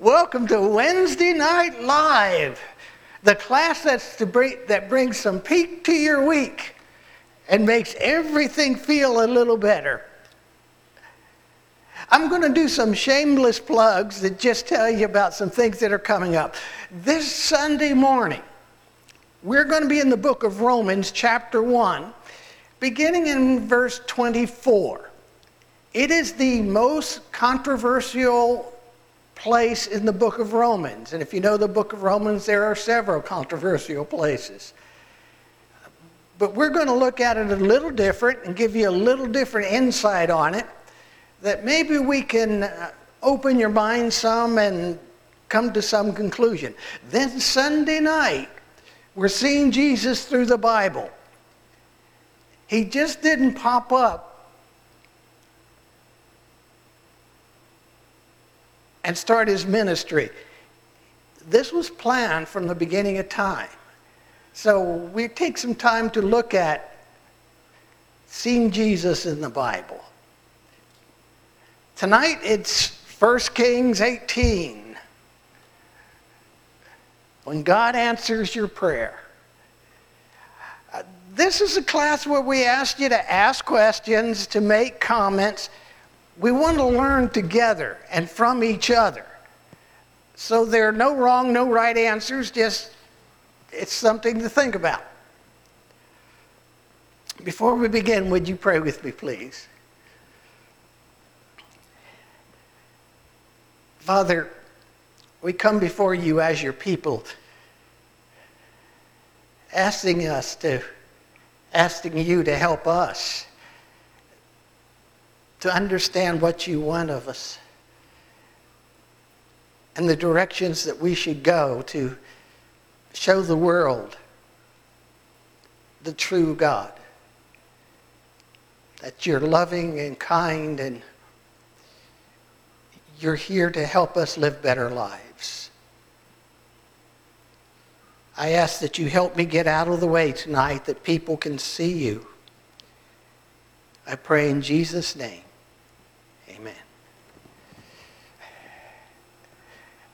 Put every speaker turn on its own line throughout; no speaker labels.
Welcome to Wednesday Night Live, the class that's to bring, that brings some peak to your week and makes everything feel a little better. I'm going to do some shameless plugs that just tell you about some things that are coming up. This Sunday morning, we're going to be in the book of Romans, chapter 1, beginning in verse 24. It is the most controversial place in the book of Romans. And if you know the book of Romans, there are several controversial places. But we're going to look at it a little different and give you a little different insight on it that maybe we can uh, open your mind some and come to some conclusion. Then Sunday night, we're seeing Jesus through the Bible. He just didn't pop up and start his ministry. This was planned from the beginning of time. So we take some time to look at seeing Jesus in the Bible. Tonight it's 1 Kings 18. When God answers your prayer. Uh, this is a class where we ask you to ask questions, to make comments we want to learn together and from each other. So there are no wrong, no right answers, just it's something to think about. Before we begin, would you pray with me, please? Father, we come before you as your people, asking us to, asking you to help us to understand what you want of us and the directions that we should go to show the world the true God. That you're loving and kind and you're here to help us live better lives. I ask that you help me get out of the way tonight that people can see you. I pray in Jesus' name.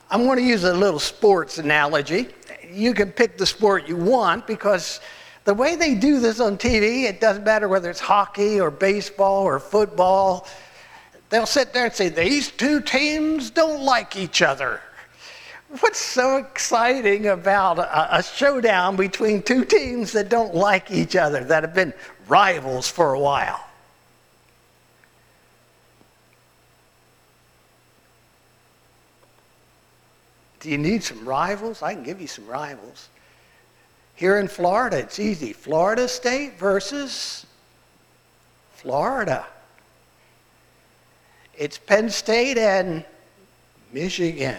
I'm going to use a little sports analogy. You can pick the sport you want because the way they do this on TV, it doesn't matter whether it's hockey or baseball or football. They'll sit there and say, These two teams don't like each other. What's so exciting about a, a showdown between two teams that don't like each other, that have been rivals for a while? Do you need some rivals? I can give you some rivals. Here in Florida, it's easy. Florida State versus Florida. It's Penn State and Michigan.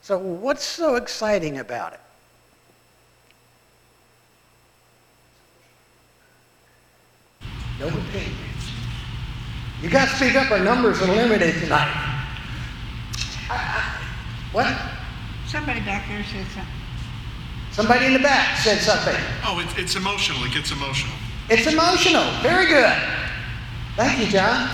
So, what's so exciting about it? No opinion. You got to speak up. Our numbers are limited tonight. I, I, what?
Somebody back there said something.
Somebody in the back said something.
Oh, it's, it's emotional. It gets emotional.
It's emotional. Very good. Thank you, John.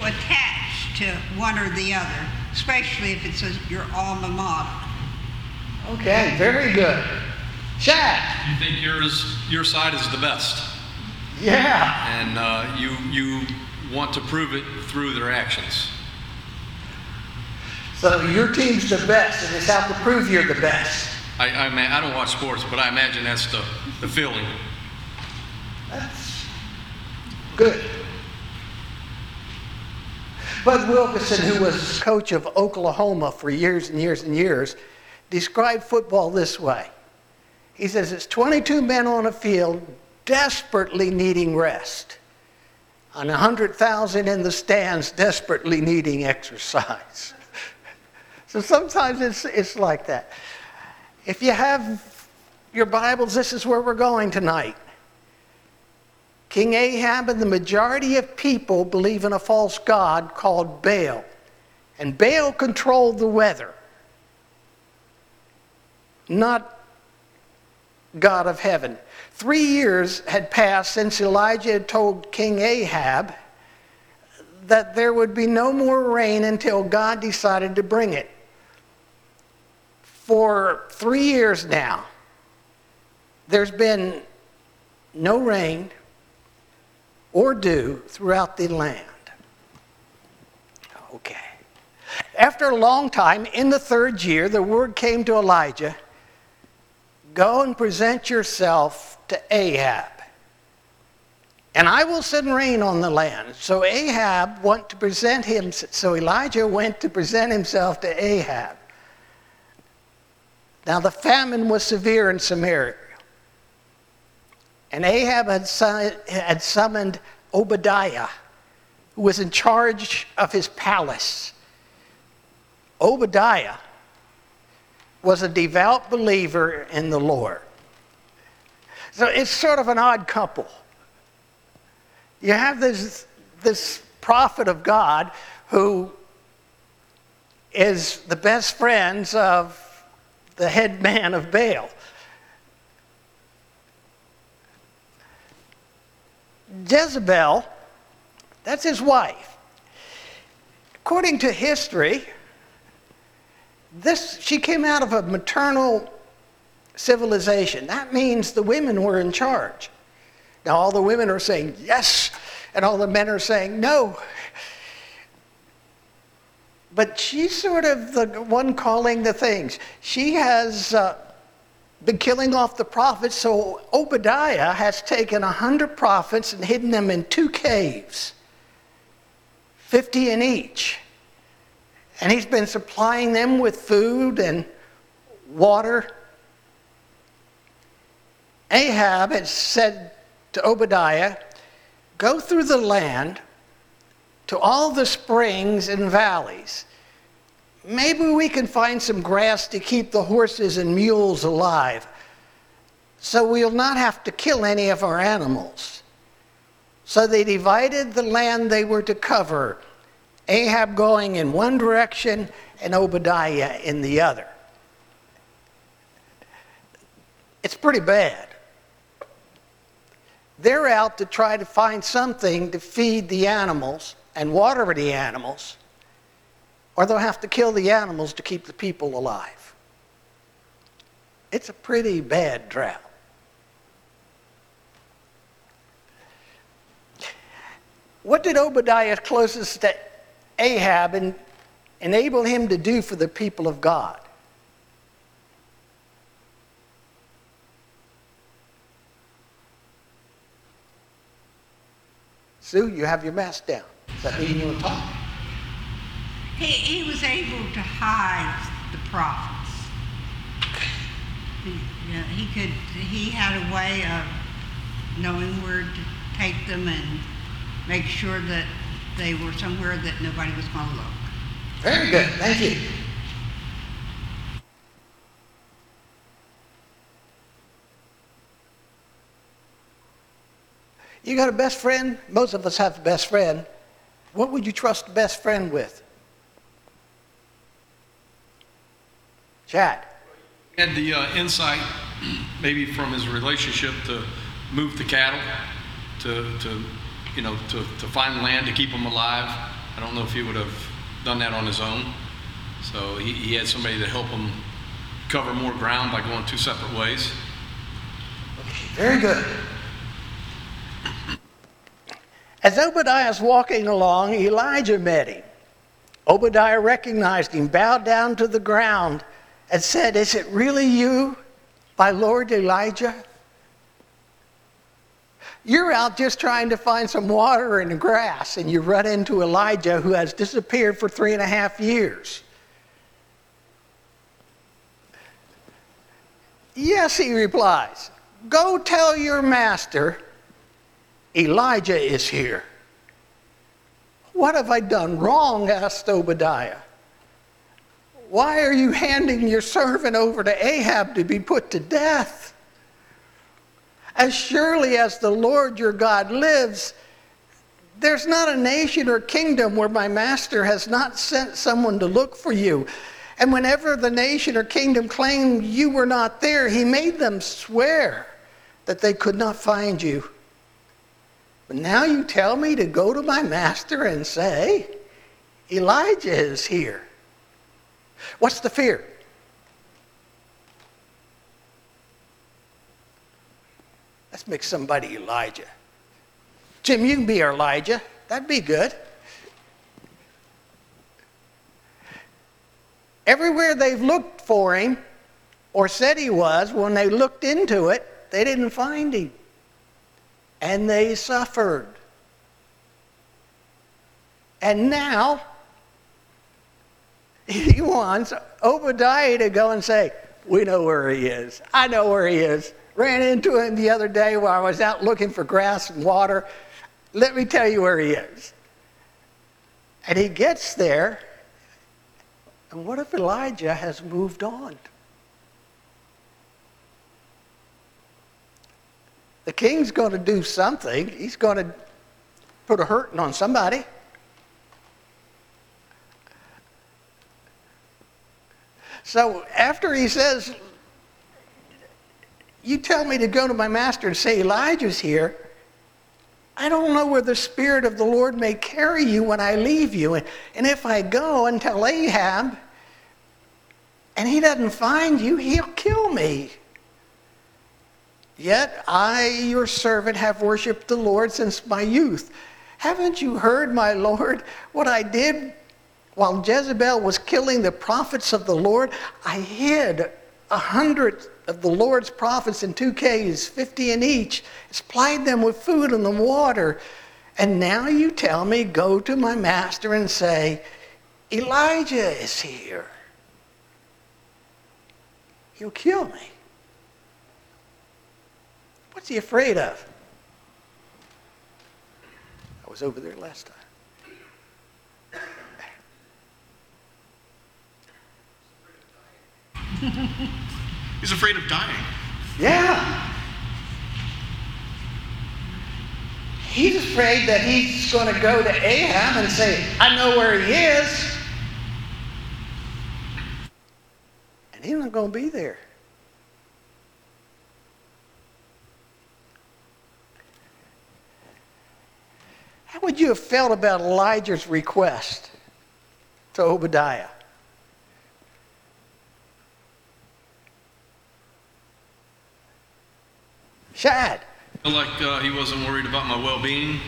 Attached to one or the other, especially if it's a, your alma mater.
Okay, very good. Shad.
You think yours, your side is the best,
Yeah.
and uh, you you want to prove it through their actions.
So your team's the best, and it's out to prove you're the best.
I I, ma- I don't watch sports, but I imagine that's the the feeling.
That's good. Bud Wilkinson, who was coach of Oklahoma for years and years and years, described football this way. He says it's 22 men on a field desperately needing rest, and 100,000 in the stands desperately needing exercise. so sometimes it's, it's like that. If you have your Bibles, this is where we're going tonight. King Ahab and the majority of people believe in a false god called Baal. And Baal controlled the weather, not God of heaven. Three years had passed since Elijah had told King Ahab that there would be no more rain until God decided to bring it. For three years now, there's been no rain or dew throughout the land. Okay. After a long time, in the third year, the word came to Elijah Go and present yourself to Ahab, and I will send rain on the land. So Ahab went to present him. So Elijah went to present himself to Ahab. Now the famine was severe in Samaria. And Ahab had, had summoned Obadiah, who was in charge of his palace. Obadiah was a devout believer in the Lord. So it's sort of an odd couple. You have this, this prophet of God who is the best friends of the head man of Baal. Jezebel, that's his wife. According to history, this, she came out of a maternal civilization. That means the women were in charge. Now, all the women are saying yes, and all the men are saying no. But she's sort of the one calling the things. She has uh, been killing off the prophets, so Obadiah has taken a hundred prophets and hidden them in two caves, 50 in each. And he's been supplying them with food and water. Ahab had said to Obadiah, Go through the land to all the springs and valleys. Maybe we can find some grass to keep the horses and mules alive so we'll not have to kill any of our animals. So they divided the land they were to cover Ahab going in one direction and Obadiah in the other. It's pretty bad. They're out to try to find something to feed the animals and water the animals, or they'll have to kill the animals to keep the people alive. It's a pretty bad drought. What did Obadiah closest to Ahab and enable him to do for the people of God? Sue, you have your mask down. Does that mean you want to talk?
He, he was able to hide the prophets. He, he could, he had a way of knowing where to take them and make sure that they were somewhere that nobody was going to look.
Very good. Thank you. You got a best friend? Most of us have a best friend. What would you trust a best friend with? Chad.
Had the uh, insight, maybe from his relationship to move the cattle, to, to you know, to, to find land to keep them alive. I don't know if he would have done that on his own. So he, he had somebody to help him cover more ground by going two separate ways.
Very good. As Obadiah was walking along, Elijah met him. Obadiah recognized him, bowed down to the ground, and said, Is it really you, my Lord Elijah? You're out just trying to find some water in the grass, and you run into Elijah who has disappeared for three and a half years. Yes, he replies. Go tell your master Elijah is here. What have I done wrong? asked Obadiah. Why are you handing your servant over to Ahab to be put to death? As surely as the Lord your God lives, there's not a nation or kingdom where my master has not sent someone to look for you. And whenever the nation or kingdom claimed you were not there, he made them swear that they could not find you. But now you tell me to go to my master and say, Elijah is here. What's the fear? Let's make somebody Elijah. Jim, you can be our Elijah. That'd be good. Everywhere they've looked for him or said he was, when they looked into it, they didn't find him. And they suffered. And now, he wants Obadiah to go and say, We know where he is. I know where he is. Ran into him the other day while I was out looking for grass and water. Let me tell you where he is. And he gets there, and what if Elijah has moved on? The king's going to do something. He's going to put a hurting on somebody. So after he says, You tell me to go to my master and say Elijah's here, I don't know where the Spirit of the Lord may carry you when I leave you. And, and if I go and tell Ahab and he doesn't find you, he'll kill me. Yet I, your servant, have worshiped the Lord since my youth. Haven't you heard, my Lord, what I did while Jezebel was killing the prophets of the Lord? I hid a hundred of the Lord's prophets in two caves, 50 in each, supplied them with food and the water. And now you tell me, go to my master and say, Elijah is here. He'll kill me. What's he afraid of? I was over there last time.
He's afraid of dying.
Yeah. He's afraid that he's going to go to Ahab and say, I know where he is. And he's not going to be there. How would you have felt about Elijah's request to Obadiah? Shad.
Feel like uh, he wasn't worried about my well-being.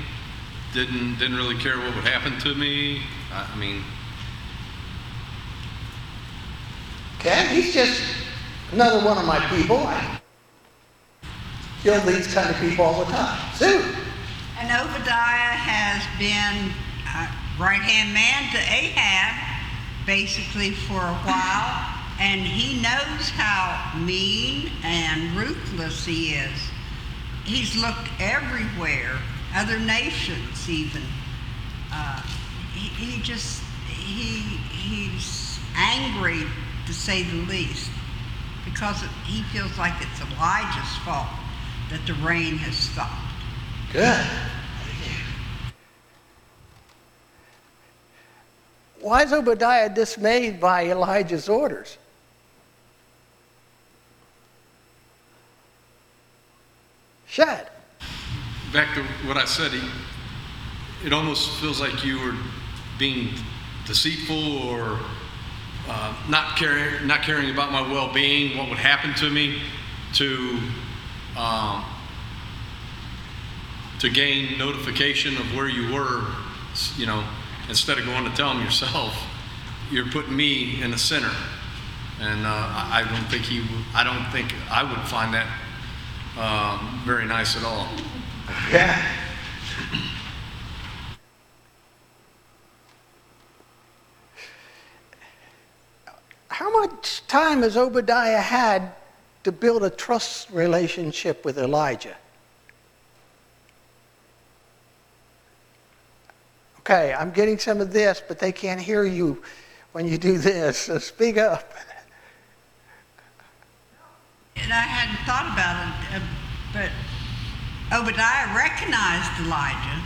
Didn't didn't really care what would happen to me. I, I mean,
Okay, he's just another one of my people. I kill these kind of people all the time. Sue.
And Obadiah has been uh, right hand man to Ahab basically for a while, and he knows how mean and ruthless he is. He's looked everywhere, other nations even. Uh, he, he just he he's angry to say the least because it, he feels like it's Elijah's fault that the rain has stopped.
Good. Why is Obadiah dismayed by Elijah's orders?
Back to what I said, it almost feels like you were being deceitful or uh, not caring, not caring about my well-being, what would happen to me, to um, to gain notification of where you were, you know, instead of going to tell them yourself, you're putting me in the center, and uh, I don't think he, I don't think I would find that um, very nice at all.
Yeah. How much time has Obadiah had to build a trust relationship with Elijah? Okay, I'm getting some of this, but they can't hear you when you do this, so speak up.
And I hadn't thought about it, uh, but Obadiah recognized Elijah.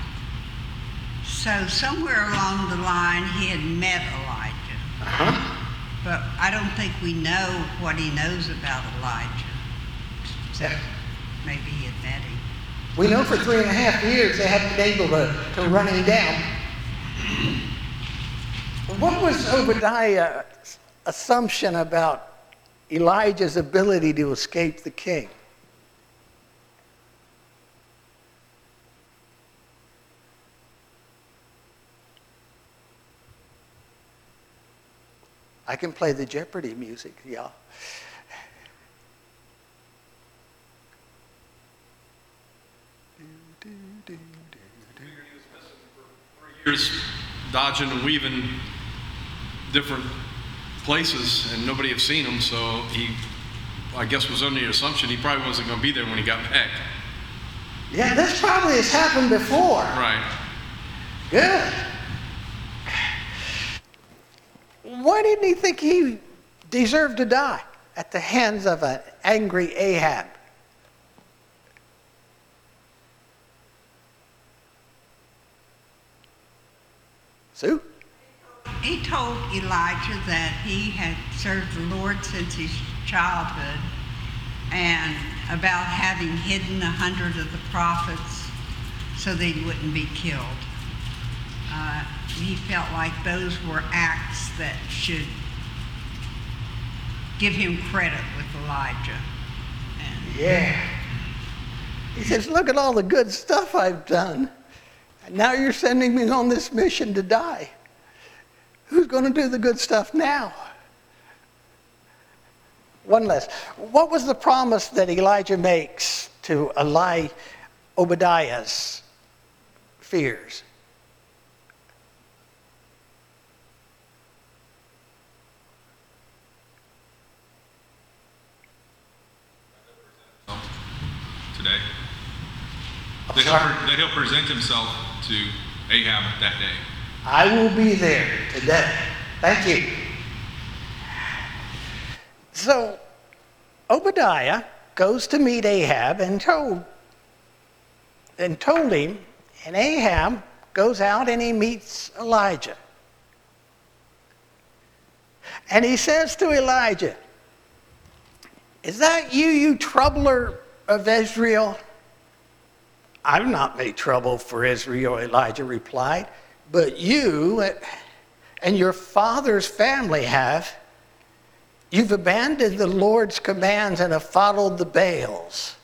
So somewhere along the line, he had met Elijah.
Uh-huh.
But I don't think we know what he knows about Elijah. So maybe he had met him.
We know for three and a half years they haven't been able to, to run him down. What was Obadiah's assumption about Elijah's ability to escape the king? I can play the Jeopardy music, yeah.
years dodging and weaving different places and nobody had seen him, so he, I guess, was under the assumption he probably wasn't going to be there when he got back.
Yeah, this probably has happened before.
Right.
Good. Why didn't he think he deserved to die at the hands of an angry Ahab? Sue?
He told Elijah that he had served the Lord since his childhood and about having hidden a hundred of the prophets so they wouldn't be killed. Uh, he felt like those were acts that should give him credit with Elijah. And
Yeah. He says, Look at all the good stuff I've done. Now you're sending me on this mission to die. Who's going to do the good stuff now? One less. What was the promise that Elijah makes to allay Obadiah's fears?
today. That he'll, that he'll present himself to Ahab that day.
I will be there today. Thank you. So Obadiah goes to meet Ahab and told and told him, and Ahab goes out and he meets Elijah. And he says to Elijah, Is that you, you troubler of Israel? I've not made trouble for Israel, Elijah replied, but you and your father's family have. You've abandoned the Lord's commands and have followed the Baals.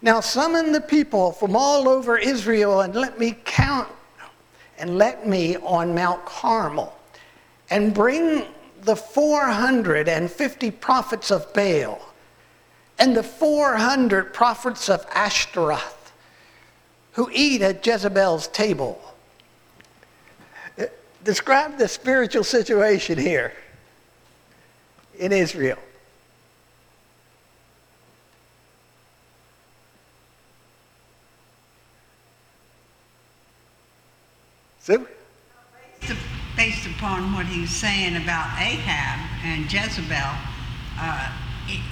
Now summon the people from all over Israel and let me count and let me on Mount Carmel and bring the 450 prophets of Baal and the 400 prophets of Ashtaroth who eat at Jezebel's table. Describe the spiritual situation here in Israel. Sue?
based upon what he's saying about Ahab and Jezebel, uh, it,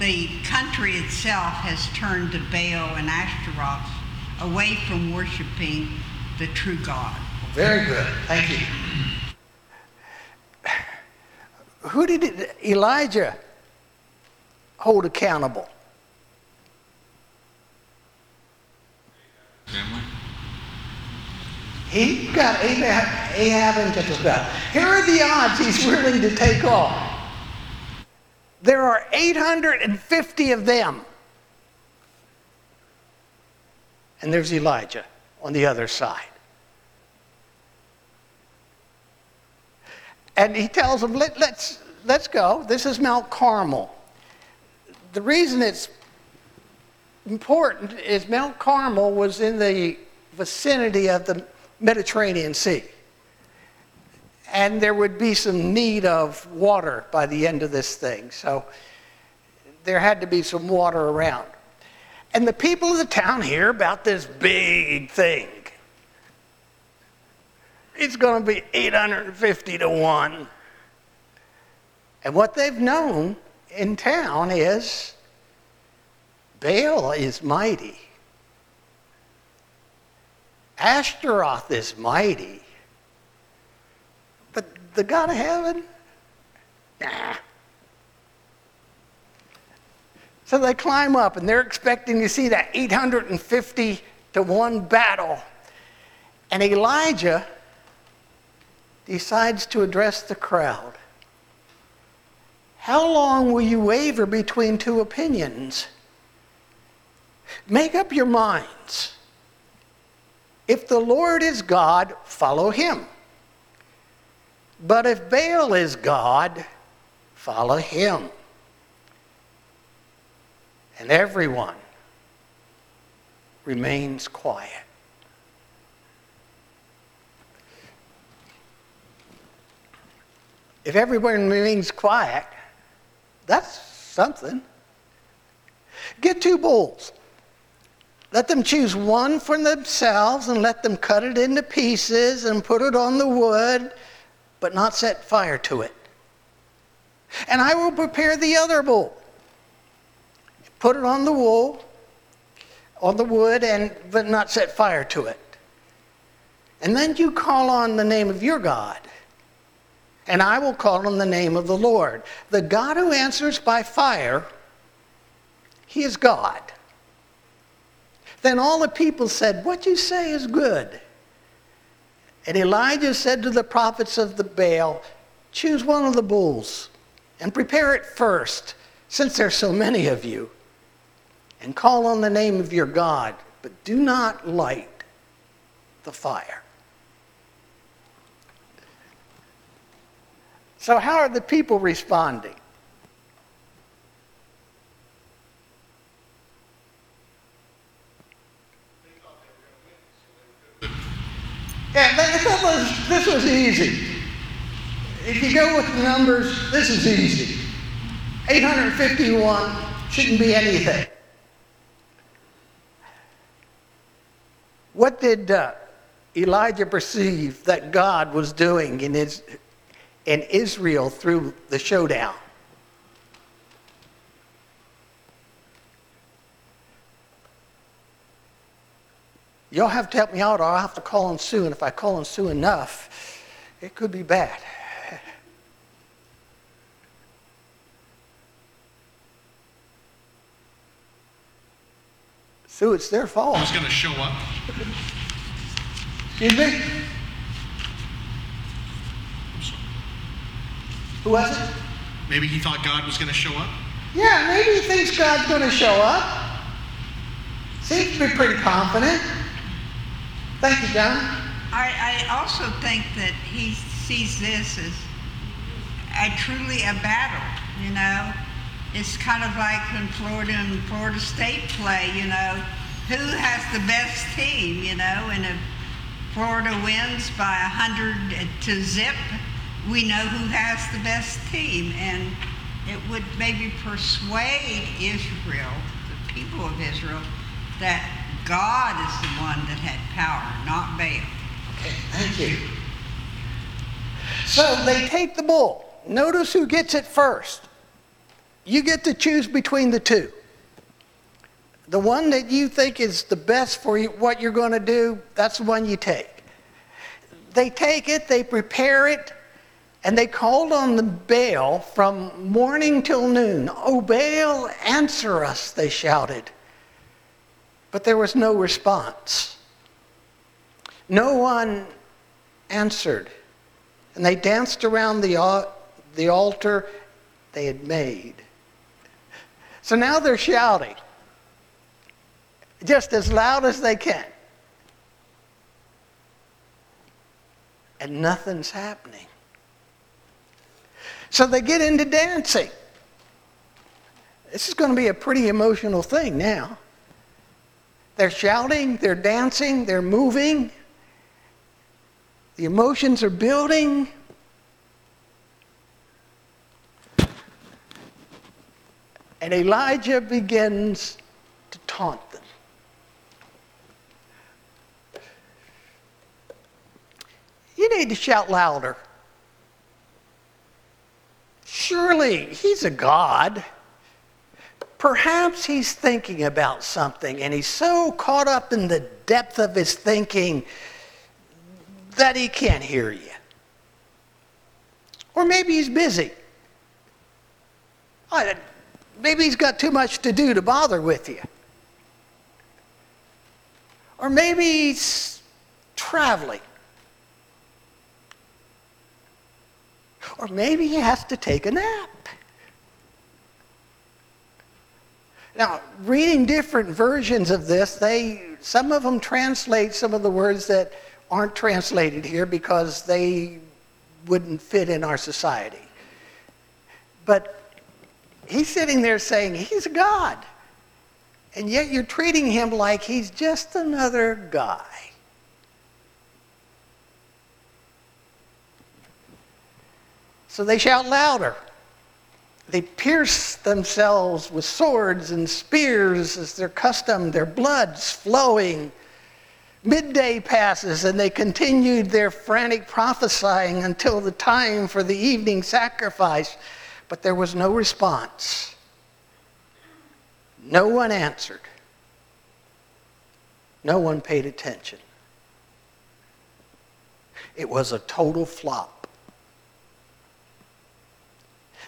the country itself has turned to Baal and Ashtaroth away from worshiping the true God.
Very good. Thank you. Who did it- Elijah hold accountable?
Family?
He got Ahab, Ahab and Jezebel. Here are the odds he's willing to take on. There are 850 of them. And there's Elijah on the other side. And he tells them, Let, let's, let's go. This is Mount Carmel. The reason it's important is Mount Carmel was in the vicinity of the Mediterranean Sea. And there would be some need of water by the end of this thing. So there had to be some water around. And the people of the town hear about this big thing. It's going to be 850 to 1. And what they've known in town is Baal is mighty. Ashtaroth is mighty. But the God of heaven, Nah. So they climb up and they're expecting to see that 850 to 1 battle. And Elijah decides to address the crowd. How long will you waver between two opinions? Make up your minds. If the Lord is God, follow him. But if Baal is God, follow him. And everyone remains quiet. If everyone remains quiet, that's something. Get two bowls. Let them choose one for themselves and let them cut it into pieces and put it on the wood, but not set fire to it. And I will prepare the other bowl. Put it on the wool, on the wood, and but not set fire to it. And then you call on the name of your God and I will call on the name of the Lord. The God who answers by fire, he is God. Then all the people said, What you say is good. And Elijah said to the prophets of the Baal, Choose one of the bulls and prepare it first, since there's so many of you, and call on the name of your God, but do not light the fire. So, how are the people responding? Yeah, this was, this was easy. If you go with the numbers, this is easy. 851 shouldn't be anything. What did uh, Elijah perceive that God was doing in his in Israel through the showdown. Y'all have to help me out, or I'll have to call on Sue, and if I call on Sue enough, it could be bad. Sue, it's their fault.
Who's going to show up?
Excuse me? Who was it?
Maybe he thought God was going to show up?
Yeah, maybe he thinks God's going to show up. Seems to be pretty confident. Thank you, John.
I, I also think that he sees this as a truly a battle, you know. It's kind of like when Florida and Florida State play, you know. Who has the best team, you know, and if Florida wins by 100 to zip, we know who has the best team, and it would maybe persuade Israel, the people of Israel, that God is the one that had power, not Baal.
Okay, thank you. So they take the bull. Notice who gets it first. You get to choose between the two. The one that you think is the best for you, what you're going to do, that's the one you take. They take it, they prepare it, and they called on the Baal from morning till noon. Oh, Baal, answer us, they shouted. But there was no response. No one answered. And they danced around the, the altar they had made. So now they're shouting just as loud as they can. And nothing's happening. So they get into dancing. This is going to be a pretty emotional thing now. They're shouting, they're dancing, they're moving. The emotions are building. And Elijah begins to taunt them. You need to shout louder. Surely he's a God. Perhaps he's thinking about something and he's so caught up in the depth of his thinking that he can't hear you. Or maybe he's busy. Maybe he's got too much to do to bother with you. Or maybe he's traveling. Or maybe he has to take a nap. Now, reading different versions of this, they some of them translate some of the words that aren't translated here because they wouldn't fit in our society. But he's sitting there saying he's a God. And yet you're treating him like he's just another guy. So they shout louder. They pierce themselves with swords and spears as their custom, their blood's flowing. Midday passes and they continued their frantic prophesying until the time for the evening sacrifice, but there was no response. No one answered. No one paid attention. It was a total flop.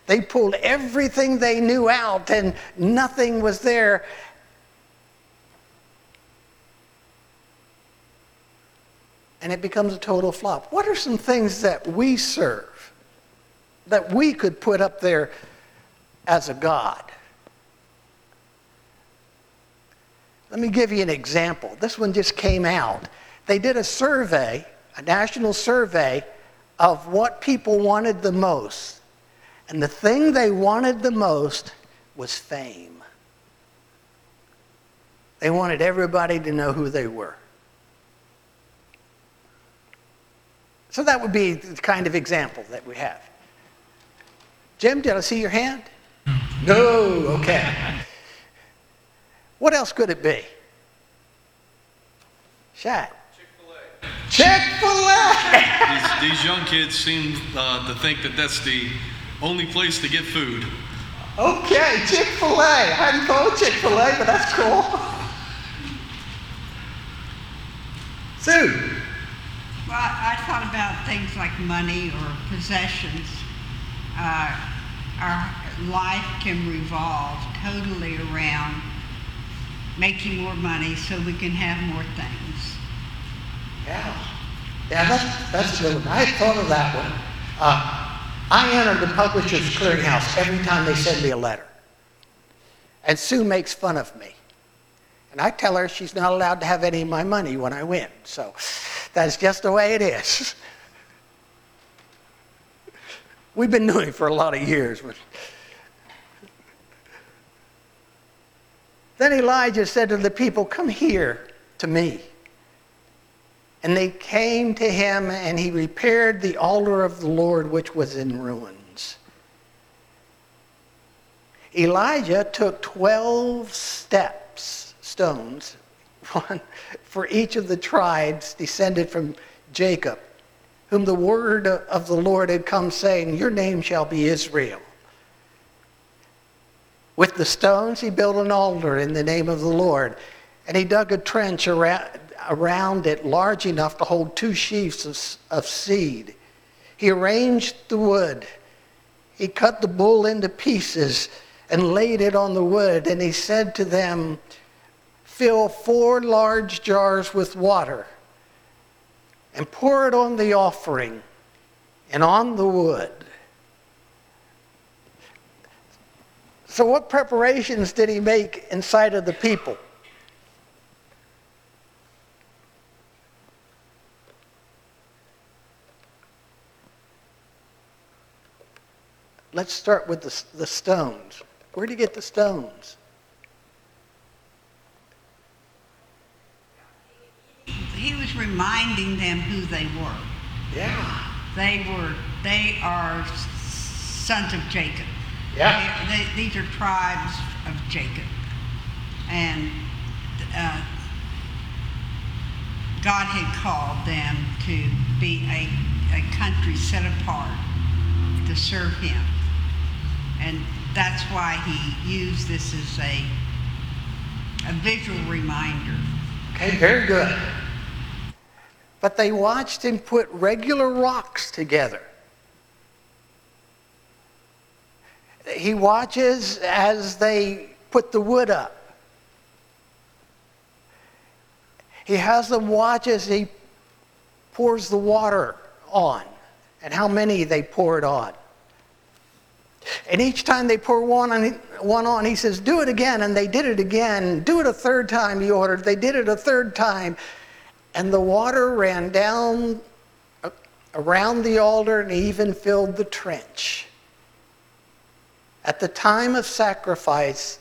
They pulled everything they knew out and nothing was there. And it becomes a total flop. What are some things that we serve that we could put up there as a God? Let me give you an example. This one just came out. They did a survey, a national survey, of what people wanted the most. And the thing they wanted the most was fame. They wanted everybody to know who they were. So that would be the kind of example that we have. Jim, did I see your hand? No, okay. What else could it be? Shaq.
Chick-fil-A.
Chick-fil-A!
These, these young kids seem uh, to think that that's the only place to get food.
Okay, Chick-fil-A. I hadn't thought of Chick-fil-A, but that's cool. Sue.
Well, I thought about things like money or possessions. Uh, our life can revolve totally around making more money so we can have more things.
Yeah. Yeah, that's, that's a good one. I thought of that one. Uh, I enter the Publishers Clearinghouse every time they send me a letter. And Sue makes fun of me. And I tell her she's not allowed to have any of my money when I win. So that's just the way it is. We've been doing it for a lot of years. Then Elijah said to the people, Come here to me. And they came to him, and he repaired the altar of the Lord, which was in ruins. Elijah took 12 steps, stones, one for each of the tribes descended from Jacob, whom the word of the Lord had come, saying, Your name shall be Israel. With the stones, he built an altar in the name of the Lord, and he dug a trench around, around it large enough to hold two sheaves of, of seed. He arranged the wood. He cut the bull into pieces and laid it on the wood, and he said to them, Fill four large jars with water and pour it on the offering and on the wood. So, what preparations did he make inside of the people? Let's start with the, the stones. Where did he get the stones?
He was reminding them who they were.
Yeah.
They were, they are sons of Jacob.
Yeah.
They, they, these are tribes of Jacob. And uh, God had called them to be a, a country set apart to serve Him. And that's why He used this as a, a visual reminder.
Okay, very good. But they watched him put regular rocks together. He watches as they put the wood up. He has them watch as he pours the water on and how many they pour it on. And each time they pour one on, one on, he says, Do it again. And they did it again. Do it a third time, he ordered. They did it a third time. And the water ran down uh, around the altar and even filled the trench. At the time of sacrifice,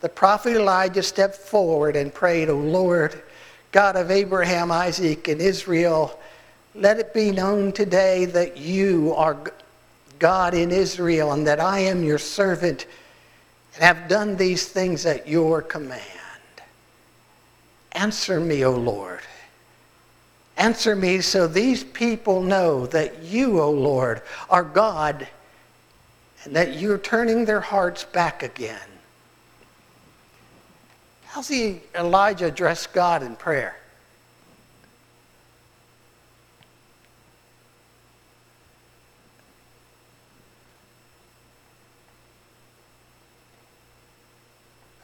the prophet Elijah stepped forward and prayed, O Lord, God of Abraham, Isaac, and Israel, let it be known today that you are God in Israel and that I am your servant and have done these things at your command. Answer me, O Lord. Answer me so these people know that you, O Lord, are God and that you're turning their hearts back again. How's he, Elijah address God in prayer?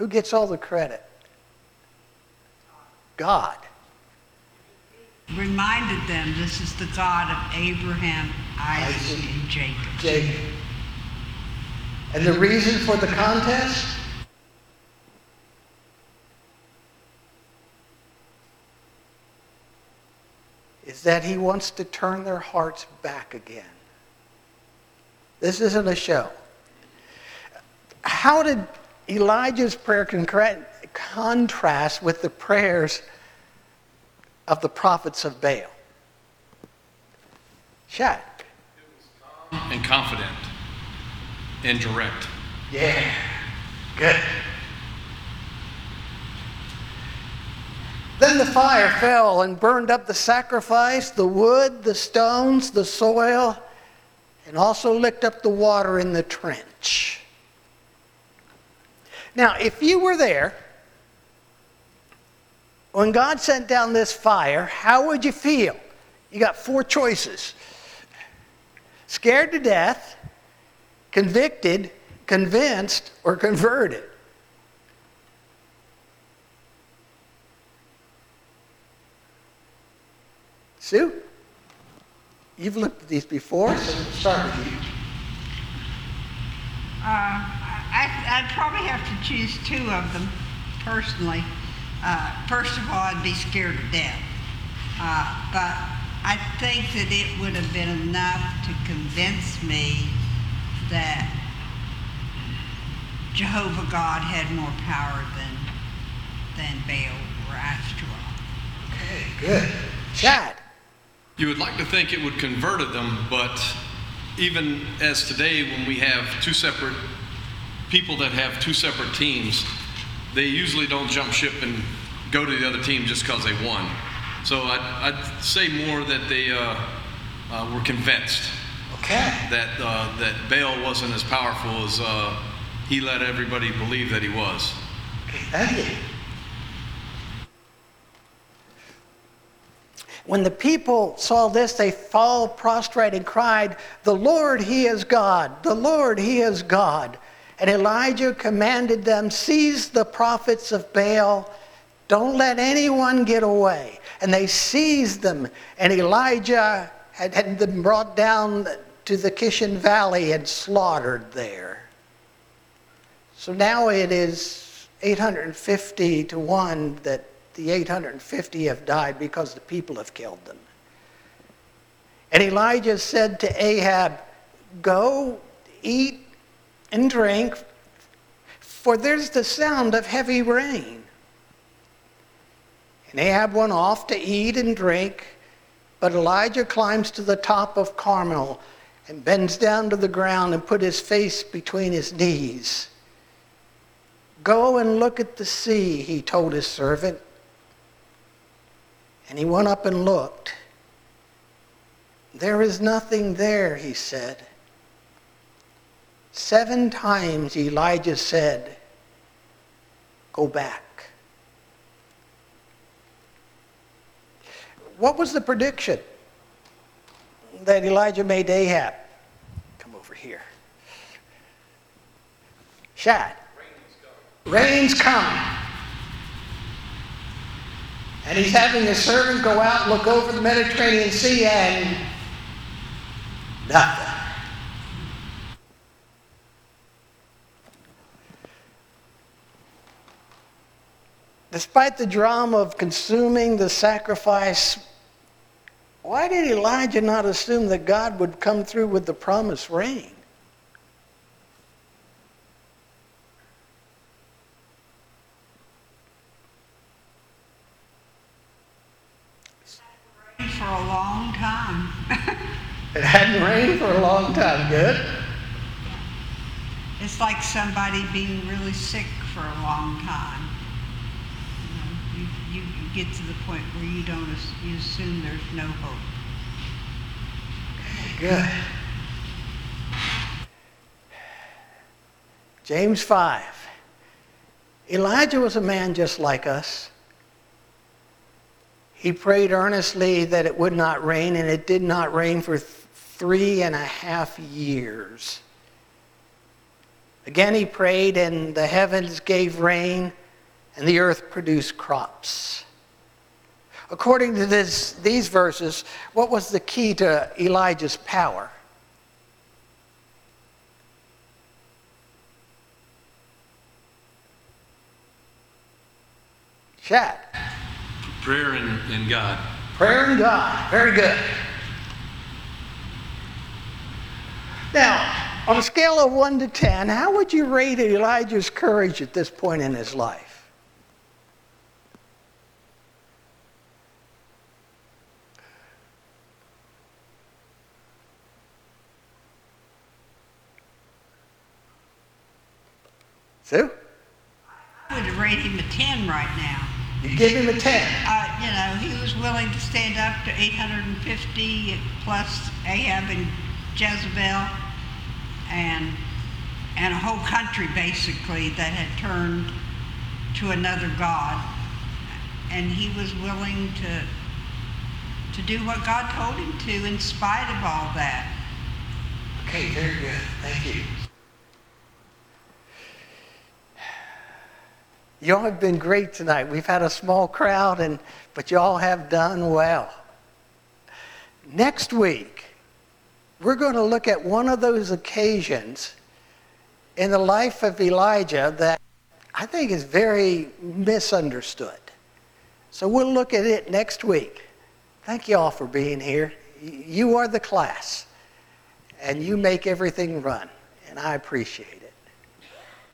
Who gets all the credit? God.
Reminded them this is the God of Abraham, Isaac,
Isaac.
and Jacob.
Jacob. And the reason for the contest? Is that he wants to turn their hearts back again. This isn't a show. How did Elijah's prayer concre- contrast with the prayers of the prophets of Baal? Shaq.
And confident and direct.
Yeah, good. Then the fire fell and burned up the sacrifice, the wood, the stones, the soil, and also licked up the water in the trench. Now, if you were there when God sent down this fire, how would you feel? You got four choices scared to death, convicted, convinced, or converted. Sue, you've looked at these before, so let's start with you.
Uh, I, I'd probably have to choose two of them personally. Uh, first of all, I'd be scared to death. Uh, but I think that it would have been enough to convince me that Jehovah God had more power than, than Baal or Ashtaroth.
Okay, good. Chad,
You would like to think it would converted them, but even as today, when we have two separate people that have two separate teams, they usually don't jump ship and go to the other team just because they won. So I'd, I'd say more that they uh, uh, were convinced
okay.
that uh, that Baal wasn't as powerful as uh, he let everybody believe that he was.
Okay. When the people saw this, they fell prostrate and cried, The Lord, He is God! The Lord, He is God! And Elijah commanded them, Seize the prophets of Baal, don't let anyone get away. And they seized them, and Elijah had, had them brought down to the Kishon Valley and slaughtered there. So now it is 850 to 1 that the 850 have died because the people have killed them. And Elijah said to Ahab, Go, eat, and drink, for there's the sound of heavy rain. And Ahab went off to eat and drink, but Elijah climbs to the top of Carmel and bends down to the ground and put his face between his knees. Go and look at the sea, he told his servant. And he went up and looked. There is nothing there, he said. Seven times Elijah said, Go back. What was the prediction that Elijah made to Ahab? Come over here. Shad. Rain's coming. And he's having his servant go out and look over the Mediterranean Sea and nothing. Despite the drama of consuming the sacrifice, why did Elijah not assume that God would come through with the promised rain?
For a long time.
It hadn't rained for a long time. Good.
It's like somebody being really sick for a long time. You, get to the point where you don't, as- you assume there's no hope.
Good. James 5. Elijah was a man just like us. He prayed earnestly that it would not rain, and it did not rain for th- three and a half years. Again, he prayed, and the heavens gave rain, and the earth produced crops. According to this, these verses, what was the key to Elijah's power? Shad.
Prayer in, in God.
Prayer and God. Very good. Now, on a scale of 1 to 10, how would you rate Elijah's courage at this point in his life? Sue?
I would rate him a 10 right now.
You give him a 10.
Uh, you know, he was willing to stand up to 850 plus Ahab and Jezebel and, and a whole country basically that had turned to another God. And he was willing to, to do what God told him to in spite of all that.
Okay, very good. Thank you. Y'all have been great tonight. We've had a small crowd, and but y'all have done well. Next week, we're going to look at one of those occasions in the life of Elijah that I think is very misunderstood. So we'll look at it next week. Thank you all for being here. You are the class, and you make everything run, and I appreciate it.